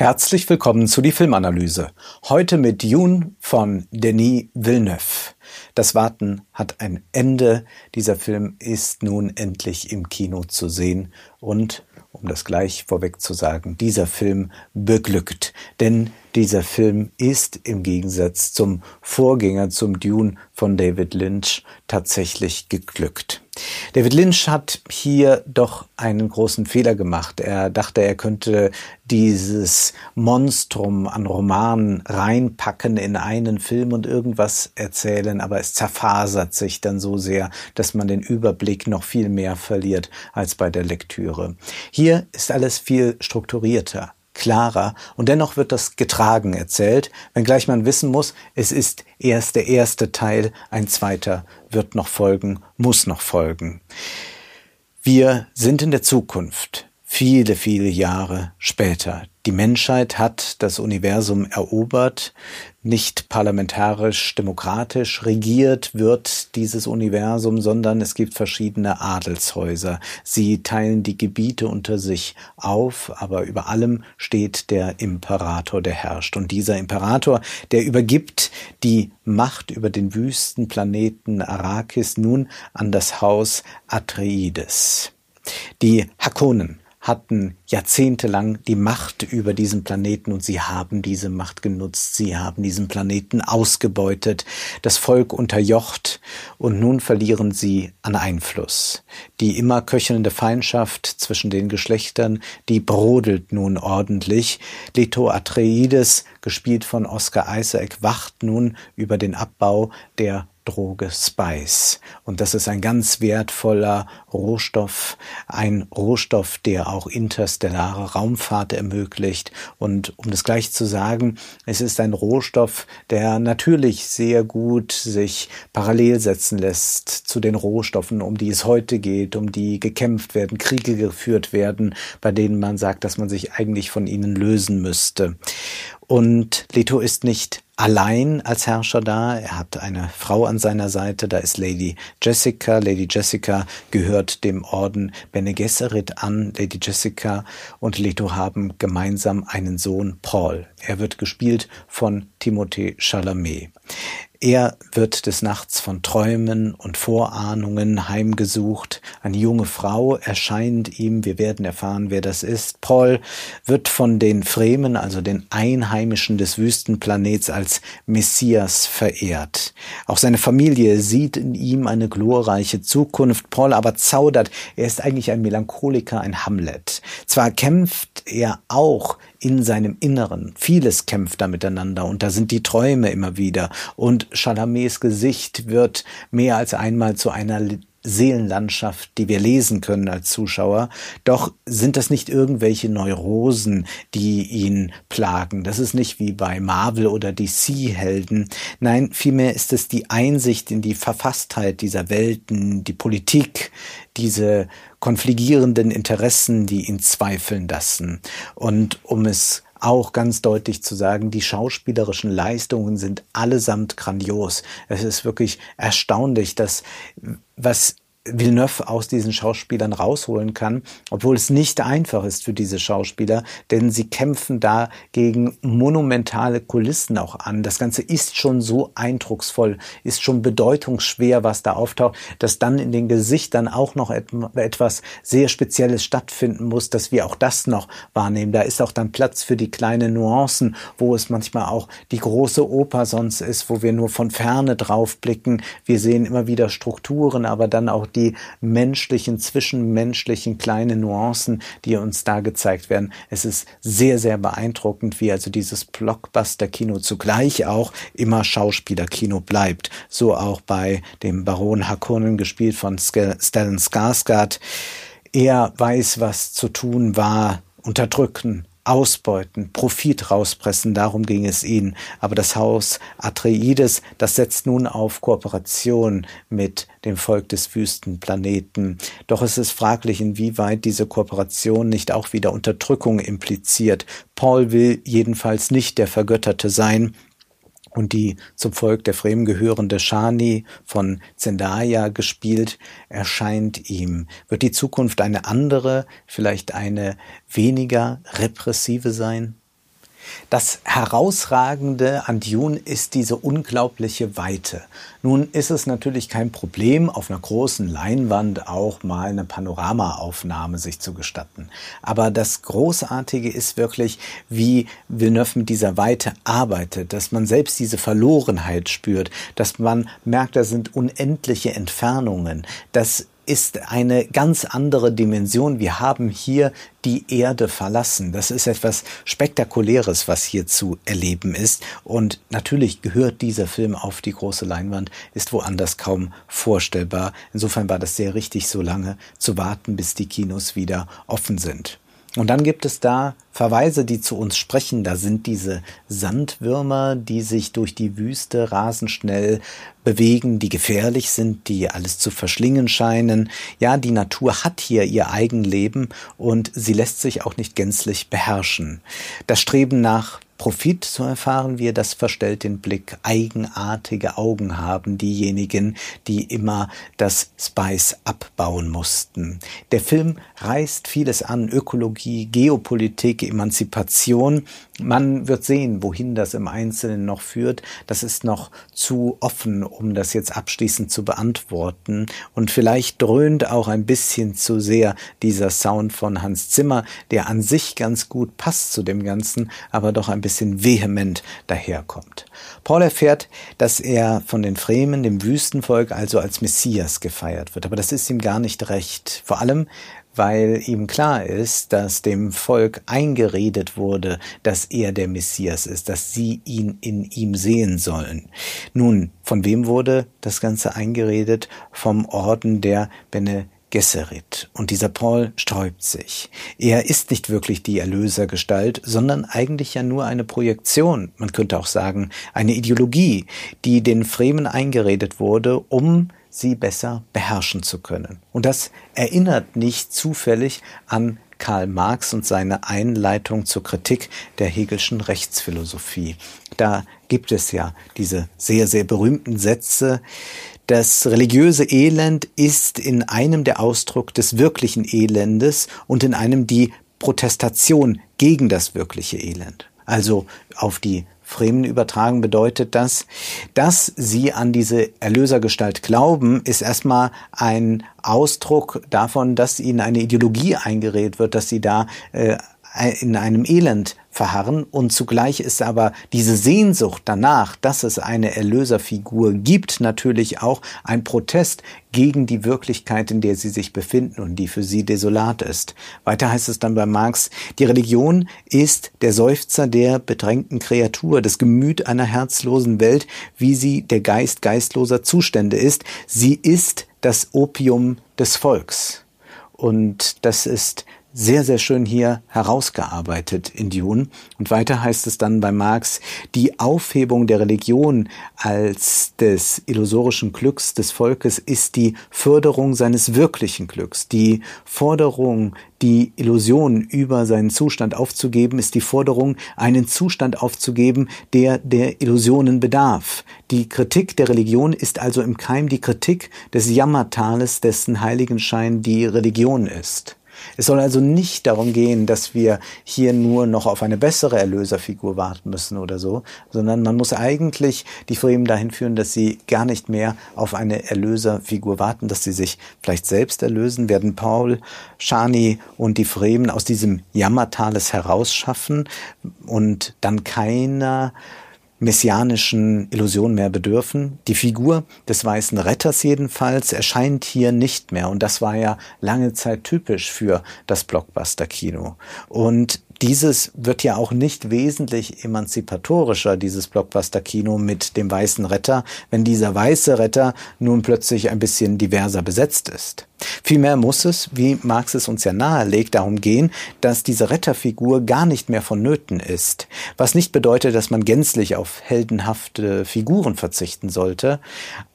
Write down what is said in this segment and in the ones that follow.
Herzlich willkommen zu die Filmanalyse. Heute mit Dune von Denis Villeneuve. Das Warten hat ein Ende. Dieser Film ist nun endlich im Kino zu sehen und um das gleich vorweg zu sagen, dieser Film beglückt. Denn dieser Film ist im Gegensatz zum Vorgänger zum Dune von David Lynch tatsächlich geglückt. David Lynch hat hier doch einen großen Fehler gemacht. Er dachte, er könnte dieses Monstrum an Romanen reinpacken in einen Film und irgendwas erzählen, aber es zerfasert sich dann so sehr, dass man den Überblick noch viel mehr verliert als bei der Lektüre. Hier ist alles viel strukturierter klarer und dennoch wird das getragen erzählt, wenngleich man wissen muss, es ist erst der erste Teil, ein zweiter wird noch folgen, muss noch folgen. Wir sind in der Zukunft, viele, viele Jahre später. Die Menschheit hat das Universum erobert, nicht parlamentarisch demokratisch regiert wird dieses Universum, sondern es gibt verschiedene Adelshäuser. Sie teilen die Gebiete unter sich auf, aber über allem steht der Imperator, der herrscht. Und dieser Imperator, der übergibt die Macht über den Wüstenplaneten Arrakis nun an das Haus Atreides. Die Hakonen hatten jahrzehntelang die Macht über diesen Planeten und sie haben diese Macht genutzt, sie haben diesen Planeten ausgebeutet, das Volk unterjocht und nun verlieren sie an Einfluss. Die immer köchelnde Feindschaft zwischen den Geschlechtern, die brodelt nun ordentlich. Leto Atreides, gespielt von Oscar Isaac, wacht nun über den Abbau der Droge Spice. Und das ist ein ganz wertvoller Rohstoff, ein Rohstoff, der auch interstellare Raumfahrt ermöglicht. Und um das gleich zu sagen, es ist ein Rohstoff, der natürlich sehr gut sich parallel setzen lässt zu den Rohstoffen, um die es heute geht, um die gekämpft werden, Kriege geführt werden, bei denen man sagt, dass man sich eigentlich von ihnen lösen müsste. Und Leto ist nicht allein als Herrscher da. Er hat eine Frau an seiner Seite, da ist Lady Jessica. Lady Jessica gehört dem Orden Bene Gesserit an. Lady Jessica und Leto haben gemeinsam einen Sohn, Paul. Er wird gespielt von Timothée Chalamet. Er wird des Nachts von Träumen und Vorahnungen heimgesucht. Eine junge Frau erscheint ihm. Wir werden erfahren, wer das ist. Paul wird von den Fremen, also den Einheimischen des Wüstenplanets, als Messias verehrt. Auch seine Familie sieht in ihm eine glorreiche Zukunft. Paul aber zaudert. Er ist eigentlich ein Melancholiker, ein Hamlet. Zwar kämpft er auch in seinem Inneren. Vieles kämpft da miteinander und da sind die Träume immer wieder. Und Chalamets Gesicht wird mehr als einmal zu einer Seelenlandschaft, die wir lesen können als Zuschauer. Doch sind das nicht irgendwelche Neurosen, die ihn plagen. Das ist nicht wie bei Marvel oder DC-Helden. Nein, vielmehr ist es die Einsicht in die Verfasstheit dieser Welten, die Politik, diese konfligierenden Interessen, die ihn zweifeln lassen. Und um es auch ganz deutlich zu sagen, die schauspielerischen Leistungen sind allesamt grandios. Es ist wirklich erstaunlich, dass was Villeneuve aus diesen Schauspielern rausholen kann, obwohl es nicht einfach ist für diese Schauspieler, denn sie kämpfen da gegen monumentale Kulissen auch an. Das Ganze ist schon so eindrucksvoll, ist schon bedeutungsschwer, was da auftaucht, dass dann in den Gesichtern auch noch etwas sehr Spezielles stattfinden muss, dass wir auch das noch wahrnehmen. Da ist auch dann Platz für die kleinen Nuancen, wo es manchmal auch die große Oper sonst ist, wo wir nur von ferne drauf blicken. Wir sehen immer wieder Strukturen, aber dann auch die menschlichen, zwischenmenschlichen kleinen Nuancen, die uns da gezeigt werden. Es ist sehr, sehr beeindruckend, wie also dieses Blockbuster-Kino zugleich auch immer Schauspielerkino bleibt. So auch bei dem Baron Harkonnen gespielt von Stellan Skarsgård. Er weiß, was zu tun war, unterdrücken, ausbeuten, Profit rauspressen, darum ging es ihnen. Aber das Haus Atreides, das setzt nun auf Kooperation mit dem Volk des Wüstenplaneten. Doch es ist fraglich, inwieweit diese Kooperation nicht auch wieder Unterdrückung impliziert. Paul will jedenfalls nicht der Vergötterte sein, und die zum Volk der Fremen gehörende Shani von Zendaya gespielt, erscheint ihm. Wird die Zukunft eine andere, vielleicht eine weniger repressive sein? Das Herausragende an Dune ist diese unglaubliche Weite. Nun ist es natürlich kein Problem, auf einer großen Leinwand auch mal eine Panoramaaufnahme sich zu gestatten. Aber das Großartige ist wirklich, wie Villeneuve mit dieser Weite arbeitet, dass man selbst diese Verlorenheit spürt, dass man merkt, da sind unendliche Entfernungen, dass ist eine ganz andere Dimension. Wir haben hier die Erde verlassen. Das ist etwas Spektakuläres, was hier zu erleben ist. Und natürlich gehört dieser Film auf die große Leinwand, ist woanders kaum vorstellbar. Insofern war das sehr richtig, so lange zu warten, bis die Kinos wieder offen sind. Und dann gibt es da Verweise, die zu uns sprechen. Da sind diese Sandwürmer, die sich durch die Wüste rasend schnell bewegen, die gefährlich sind, die alles zu verschlingen scheinen. Ja, die Natur hat hier ihr Eigenleben und sie lässt sich auch nicht gänzlich beherrschen. Das Streben nach Profit, so erfahren wir, das verstellt den Blick. Eigenartige Augen haben diejenigen, die immer das Spice abbauen mussten. Der Film reißt vieles an, Ökologie, Geopolitik, Emanzipation. Man wird sehen, wohin das im Einzelnen noch führt. Das ist noch zu offen, um das jetzt abschließend zu beantworten. Und vielleicht dröhnt auch ein bisschen zu sehr dieser Sound von Hans Zimmer, der an sich ganz gut passt zu dem Ganzen, aber doch ein bisschen vehement daherkommt. Paul erfährt, dass er von den Fremen, dem Wüstenvolk, also als Messias gefeiert wird. Aber das ist ihm gar nicht recht. Vor allem, weil ihm klar ist, dass dem Volk eingeredet wurde, dass er der Messias ist, dass sie ihn in ihm sehen sollen. Nun, von wem wurde das Ganze eingeredet? Vom Orden der Bene Gesserit. Und dieser Paul sträubt sich. Er ist nicht wirklich die Erlösergestalt, sondern eigentlich ja nur eine Projektion, man könnte auch sagen, eine Ideologie, die den Fremen eingeredet wurde, um sie besser beherrschen zu können. Und das erinnert nicht zufällig an Karl Marx und seine Einleitung zur Kritik der Hegelschen Rechtsphilosophie. Da gibt es ja diese sehr, sehr berühmten Sätze, das religiöse Elend ist in einem der Ausdruck des wirklichen Elendes und in einem die Protestation gegen das wirkliche Elend. Also auf die Fremen übertragen bedeutet das, dass sie an diese Erlösergestalt glauben, ist erstmal ein Ausdruck davon, dass ihnen eine Ideologie eingeredet wird, dass sie da äh, in einem Elend verharren und zugleich ist aber diese Sehnsucht danach, dass es eine Erlöserfigur gibt, natürlich auch ein Protest gegen die Wirklichkeit, in der sie sich befinden und die für sie desolat ist. Weiter heißt es dann bei Marx, die Religion ist der Seufzer der bedrängten Kreatur, das Gemüt einer herzlosen Welt, wie sie der Geist geistloser Zustände ist. Sie ist das Opium des Volks. Und das ist sehr, sehr schön hier herausgearbeitet in Dune. Und weiter heißt es dann bei Marx, die Aufhebung der Religion als des illusorischen Glücks des Volkes ist die Förderung seines wirklichen Glücks. Die Forderung, die Illusion über seinen Zustand aufzugeben, ist die Forderung, einen Zustand aufzugeben, der der Illusionen bedarf. Die Kritik der Religion ist also im Keim die Kritik des Jammertales, dessen Heiligenschein die Religion ist. Es soll also nicht darum gehen, dass wir hier nur noch auf eine bessere Erlöserfigur warten müssen oder so, sondern man muss eigentlich die Fremen dahin führen, dass sie gar nicht mehr auf eine Erlöserfigur warten, dass sie sich vielleicht selbst erlösen, werden Paul, Shani und die Fremen aus diesem Jammertales herausschaffen und dann keiner messianischen Illusion mehr bedürfen. Die Figur des weißen Retters jedenfalls erscheint hier nicht mehr und das war ja lange Zeit typisch für das Blockbuster-Kino. Und dieses wird ja auch nicht wesentlich emanzipatorischer, dieses Blockbuster-Kino mit dem weißen Retter, wenn dieser weiße Retter nun plötzlich ein bisschen diverser besetzt ist. Vielmehr muss es, wie Marx es uns ja nahelegt, darum gehen, dass diese Retterfigur gar nicht mehr vonnöten ist. Was nicht bedeutet, dass man gänzlich auf heldenhafte Figuren verzichten sollte.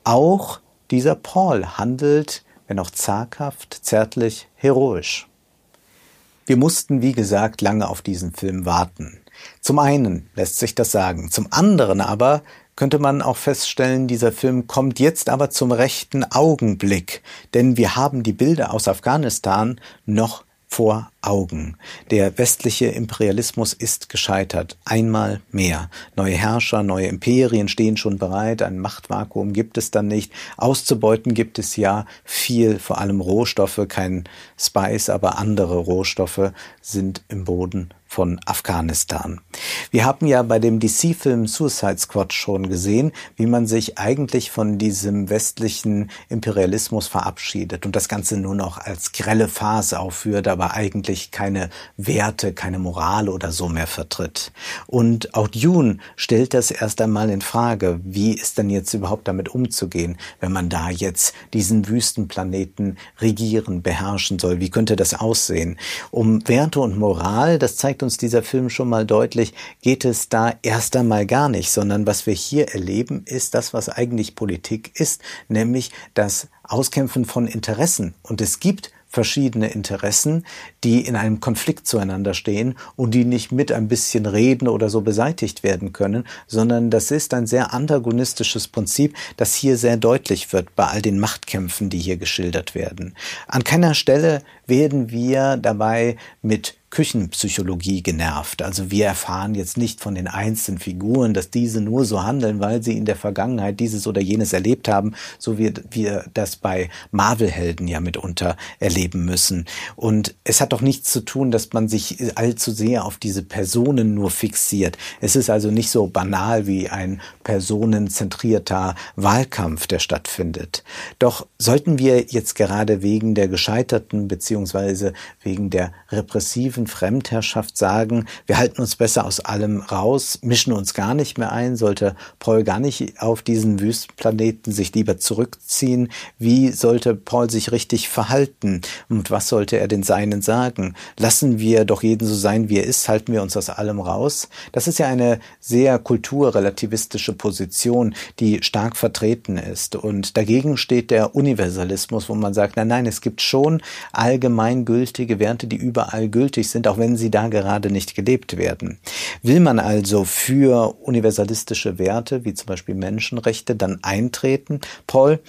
Auch dieser Paul handelt, wenn auch zaghaft, zärtlich, heroisch. Wir mussten, wie gesagt, lange auf diesen Film warten. Zum einen lässt sich das sagen, zum anderen aber könnte man auch feststellen, dieser Film kommt jetzt aber zum rechten Augenblick, denn wir haben die Bilder aus Afghanistan noch vor Augen. Der westliche Imperialismus ist gescheitert. Einmal mehr. Neue Herrscher, neue Imperien stehen schon bereit. Ein Machtvakuum gibt es dann nicht. Auszubeuten gibt es ja viel, vor allem Rohstoffe, kein Spice, aber andere Rohstoffe sind im Boden von Afghanistan. Wir haben ja bei dem DC-Film Suicide Squad schon gesehen, wie man sich eigentlich von diesem westlichen Imperialismus verabschiedet und das Ganze nur noch als grelle Phase aufführt, aber eigentlich keine Werte, keine Moral oder so mehr vertritt. Und auch Dune stellt das erst einmal in Frage. Wie ist denn jetzt überhaupt damit umzugehen, wenn man da jetzt diesen Wüstenplaneten regieren, beherrschen soll? Wie könnte das aussehen? Um Werte und Moral, das zeigt uns dieser Film schon mal deutlich, geht es da erst einmal gar nicht, sondern was wir hier erleben, ist das, was eigentlich Politik ist, nämlich das Auskämpfen von Interessen. Und es gibt verschiedene Interessen, die in einem Konflikt zueinander stehen und die nicht mit ein bisschen Reden oder so beseitigt werden können, sondern das ist ein sehr antagonistisches Prinzip, das hier sehr deutlich wird bei all den Machtkämpfen, die hier geschildert werden. An keiner Stelle werden wir dabei mit Küchenpsychologie genervt. Also wir erfahren jetzt nicht von den einzelnen Figuren, dass diese nur so handeln, weil sie in der Vergangenheit dieses oder jenes erlebt haben, so wie wir das bei Marvel-Helden ja mitunter erleben müssen. Und es hat doch nichts zu tun, dass man sich allzu sehr auf diese Personen nur fixiert. Es ist also nicht so banal wie ein personenzentrierter Wahlkampf, der stattfindet. Doch sollten wir jetzt gerade wegen der gescheiterten beziehungsweise wegen der repressiven Fremdherrschaft sagen, wir halten uns besser aus allem raus, mischen uns gar nicht mehr ein, sollte Paul gar nicht auf diesen Wüstenplaneten sich lieber zurückziehen? Wie sollte Paul sich richtig verhalten? Und was sollte er den Seinen sagen? Lassen wir doch jeden so sein, wie er ist, halten wir uns aus allem raus? Das ist ja eine sehr kulturrelativistische Position, die stark vertreten ist. Und dagegen steht der Universalismus, wo man sagt, nein, nein, es gibt schon allgemeingültige Werte, die überall gültig sind auch wenn sie da gerade nicht gelebt werden. Will man also für universalistische Werte, wie zum Beispiel Menschenrechte, dann eintreten? Paul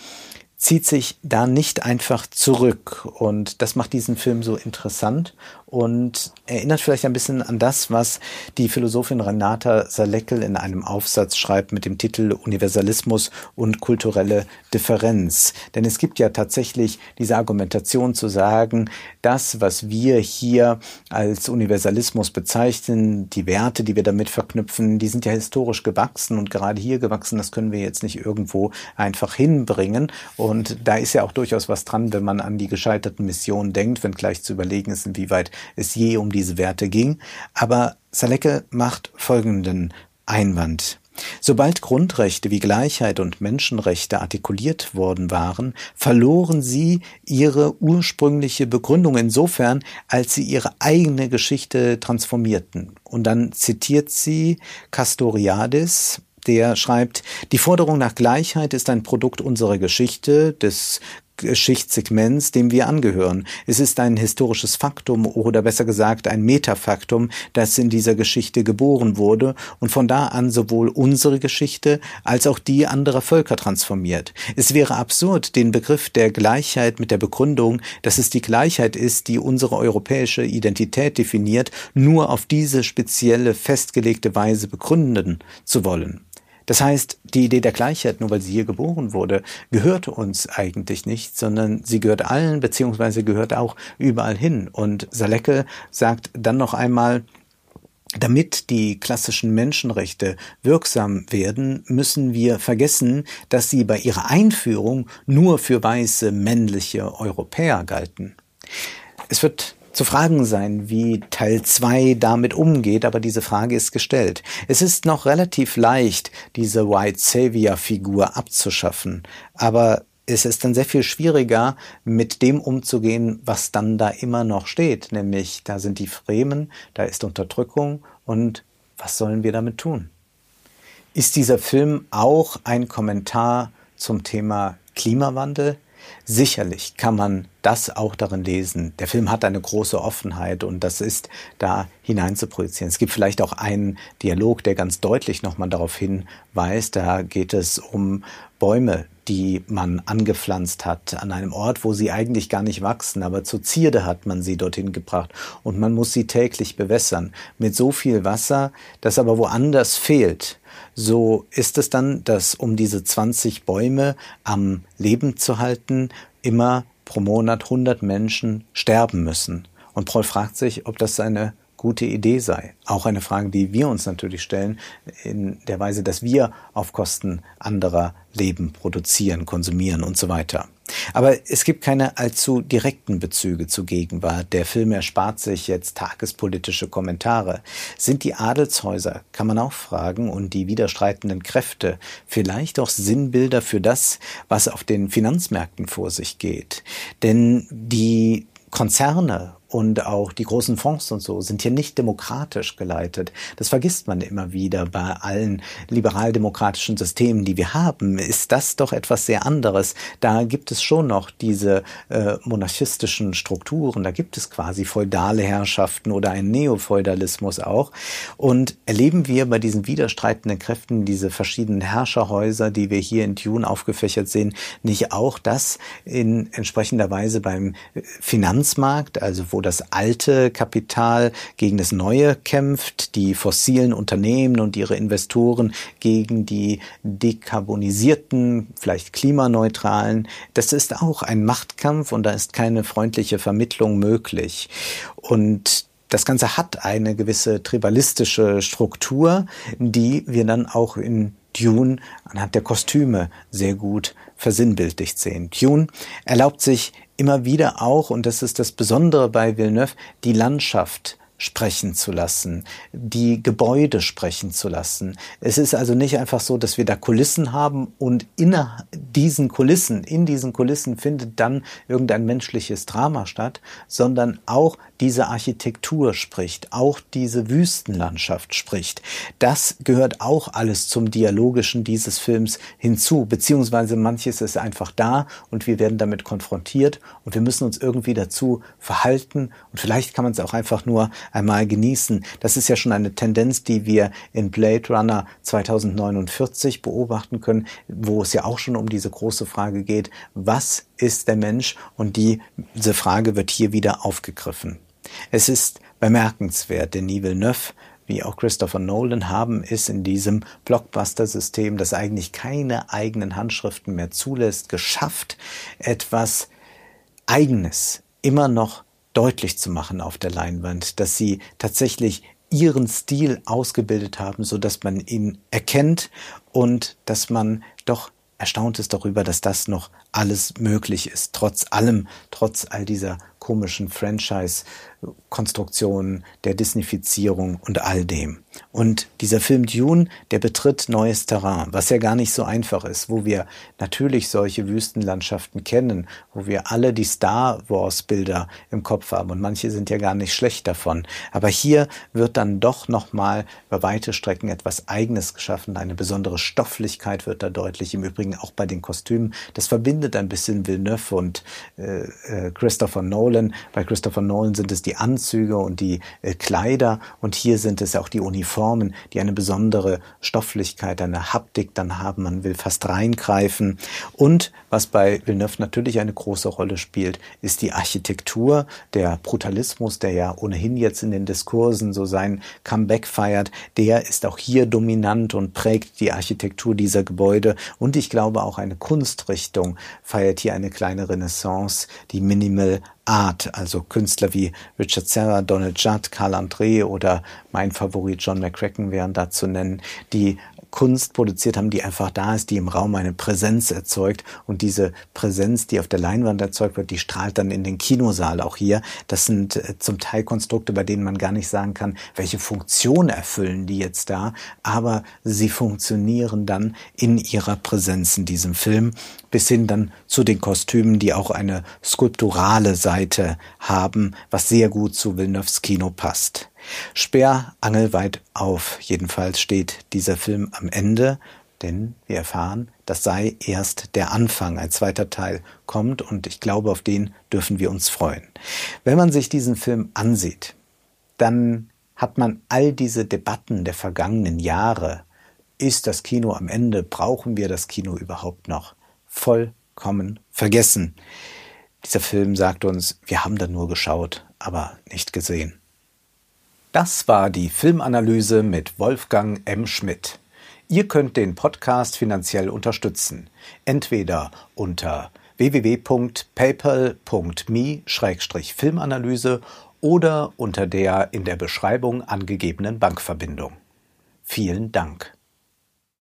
zieht sich da nicht einfach zurück. Und das macht diesen Film so interessant und erinnert vielleicht ein bisschen an das, was die Philosophin Renata Salekel in einem Aufsatz schreibt mit dem Titel Universalismus und kulturelle Differenz. Denn es gibt ja tatsächlich diese Argumentation zu sagen, das, was wir hier als Universalismus bezeichnen, die Werte, die wir damit verknüpfen, die sind ja historisch gewachsen und gerade hier gewachsen, das können wir jetzt nicht irgendwo einfach hinbringen. Und da ist ja auch durchaus was dran, wenn man an die gescheiterten Missionen denkt, wenn gleich zu überlegen ist, inwieweit es je um diese Werte ging. Aber Saleke macht folgenden Einwand. Sobald Grundrechte wie Gleichheit und Menschenrechte artikuliert worden waren, verloren sie ihre ursprüngliche Begründung insofern, als sie ihre eigene Geschichte transformierten. Und dann zitiert sie Castoriadis, der schreibt, die Forderung nach Gleichheit ist ein Produkt unserer Geschichte, des Geschichtssegments, dem wir angehören. Es ist ein historisches Faktum oder besser gesagt ein Metafaktum, das in dieser Geschichte geboren wurde und von da an sowohl unsere Geschichte als auch die anderer Völker transformiert. Es wäre absurd, den Begriff der Gleichheit mit der Begründung, dass es die Gleichheit ist, die unsere europäische Identität definiert, nur auf diese spezielle festgelegte Weise begründen zu wollen. Das heißt, die Idee der Gleichheit, nur weil sie hier geboren wurde, gehört uns eigentlich nicht, sondern sie gehört allen, beziehungsweise gehört auch überall hin. Und Saleke sagt dann noch einmal, damit die klassischen Menschenrechte wirksam werden, müssen wir vergessen, dass sie bei ihrer Einführung nur für weiße männliche Europäer galten. Es wird zu fragen sein, wie Teil 2 damit umgeht, aber diese Frage ist gestellt. Es ist noch relativ leicht, diese White Savior Figur abzuschaffen, aber es ist dann sehr viel schwieriger, mit dem umzugehen, was dann da immer noch steht, nämlich da sind die Fremen, da ist Unterdrückung und was sollen wir damit tun? Ist dieser Film auch ein Kommentar zum Thema Klimawandel? Sicherlich kann man das auch darin lesen. Der Film hat eine große Offenheit und das ist da hinein zu projizieren. Es gibt vielleicht auch einen Dialog, der ganz deutlich nochmal darauf hinweist. Da geht es um Bäume, die man angepflanzt hat, an einem Ort, wo sie eigentlich gar nicht wachsen, aber zur Zierde hat man sie dorthin gebracht und man muss sie täglich bewässern mit so viel Wasser, das aber woanders fehlt. So ist es dann, dass um diese 20 Bäume am Leben zu halten, immer pro Monat 100 Menschen sterben müssen. Und Paul fragt sich, ob das eine gute Idee sei. Auch eine Frage, die wir uns natürlich stellen, in der Weise, dass wir auf Kosten anderer leben, produzieren, konsumieren und so weiter. Aber es gibt keine allzu direkten Bezüge zur Gegenwart. Der Film erspart sich jetzt tagespolitische Kommentare. Sind die Adelshäuser, kann man auch fragen, und die widerstreitenden Kräfte vielleicht auch Sinnbilder für das, was auf den Finanzmärkten vor sich geht? Denn die Konzerne und auch die großen Fonds und so sind hier nicht demokratisch geleitet. Das vergisst man immer wieder bei allen liberaldemokratischen Systemen, die wir haben. Ist das doch etwas sehr anderes. Da gibt es schon noch diese äh, monarchistischen Strukturen, da gibt es quasi feudale Herrschaften oder einen Neofeudalismus auch. Und erleben wir bei diesen widerstreitenden Kräften, diese verschiedenen Herrscherhäuser, die wir hier in Dune aufgefächert sehen, nicht auch das in entsprechender Weise beim Finanzmarkt, also wo das alte Kapital gegen das neue kämpft, die fossilen Unternehmen und ihre Investoren gegen die dekarbonisierten, vielleicht klimaneutralen. Das ist auch ein Machtkampf und da ist keine freundliche Vermittlung möglich. Und das Ganze hat eine gewisse tribalistische Struktur, die wir dann auch in Dune anhand der Kostüme sehr gut versinnbildlicht sehen. Dune erlaubt sich immer wieder auch, und das ist das Besondere bei Villeneuve, die Landschaft sprechen zu lassen, die Gebäude sprechen zu lassen. Es ist also nicht einfach so, dass wir da Kulissen haben und in diesen Kulissen, in diesen Kulissen findet dann irgendein menschliches Drama statt, sondern auch diese Architektur spricht, auch diese Wüstenlandschaft spricht. Das gehört auch alles zum Dialogischen dieses Films hinzu, beziehungsweise manches ist einfach da und wir werden damit konfrontiert und wir müssen uns irgendwie dazu verhalten und vielleicht kann man es auch einfach nur einmal genießen. Das ist ja schon eine Tendenz, die wir in Blade Runner 2049 beobachten können, wo es ja auch schon um diese große Frage geht, was ist der Mensch? Und die, diese Frage wird hier wieder aufgegriffen. Es ist bemerkenswert, Denis Villeneuve wie auch Christopher Nolan haben es in diesem Blockbuster-System, das eigentlich keine eigenen Handschriften mehr zulässt, geschafft, etwas Eigenes immer noch deutlich zu machen auf der Leinwand, dass sie tatsächlich ihren Stil ausgebildet haben, so dass man ihn erkennt und dass man doch erstaunt ist darüber, dass das noch alles möglich ist, trotz allem, trotz all dieser komischen Franchise-Konstruktionen, der Disneyfizierung und all dem. Und dieser Film Dune, der betritt neues Terrain, was ja gar nicht so einfach ist, wo wir natürlich solche Wüstenlandschaften kennen, wo wir alle die Star Wars-Bilder im Kopf haben und manche sind ja gar nicht schlecht davon. Aber hier wird dann doch nochmal über weite Strecken etwas Eigenes geschaffen, eine besondere Stofflichkeit wird da deutlich, im Übrigen auch bei den Kostümen. Das verbindet ein bisschen Villeneuve und äh, äh, Christopher Nolan Nolan. Bei Christopher Nolan sind es die Anzüge und die äh, Kleider und hier sind es auch die Uniformen, die eine besondere Stofflichkeit, eine Haptik dann haben. Man will fast reingreifen. Und was bei Villeneuve natürlich eine große Rolle spielt, ist die Architektur, der Brutalismus, der ja ohnehin jetzt in den Diskursen so sein Comeback feiert, der ist auch hier dominant und prägt die Architektur dieser Gebäude. Und ich glaube auch eine Kunstrichtung feiert hier eine kleine Renaissance, die Minimal Art, also Künstler wie Richard Serra, Donald Judd, Carl André oder mein Favorit John McCracken wären da zu nennen, die Kunst produziert haben, die einfach da ist, die im Raum eine Präsenz erzeugt. Und diese Präsenz, die auf der Leinwand erzeugt wird, die strahlt dann in den Kinosaal auch hier. Das sind äh, zum Teil Konstrukte, bei denen man gar nicht sagen kann, welche Funktion erfüllen die jetzt da. Aber sie funktionieren dann in ihrer Präsenz in diesem Film bis hin dann zu den Kostümen, die auch eine skulpturale Seite haben, was sehr gut zu Villeneuves Kino passt. Sperrangelweit auf. Jedenfalls steht dieser Film am Ende, denn wir erfahren, das sei erst der Anfang. Ein zweiter Teil kommt und ich glaube, auf den dürfen wir uns freuen. Wenn man sich diesen Film ansieht, dann hat man all diese Debatten der vergangenen Jahre. Ist das Kino am Ende? Brauchen wir das Kino überhaupt noch? vollkommen vergessen. Dieser Film sagt uns, wir haben da nur geschaut, aber nicht gesehen. Das war die Filmanalyse mit Wolfgang M. Schmidt. Ihr könnt den Podcast finanziell unterstützen, entweder unter www.paypal.me-filmanalyse oder unter der in der Beschreibung angegebenen Bankverbindung. Vielen Dank.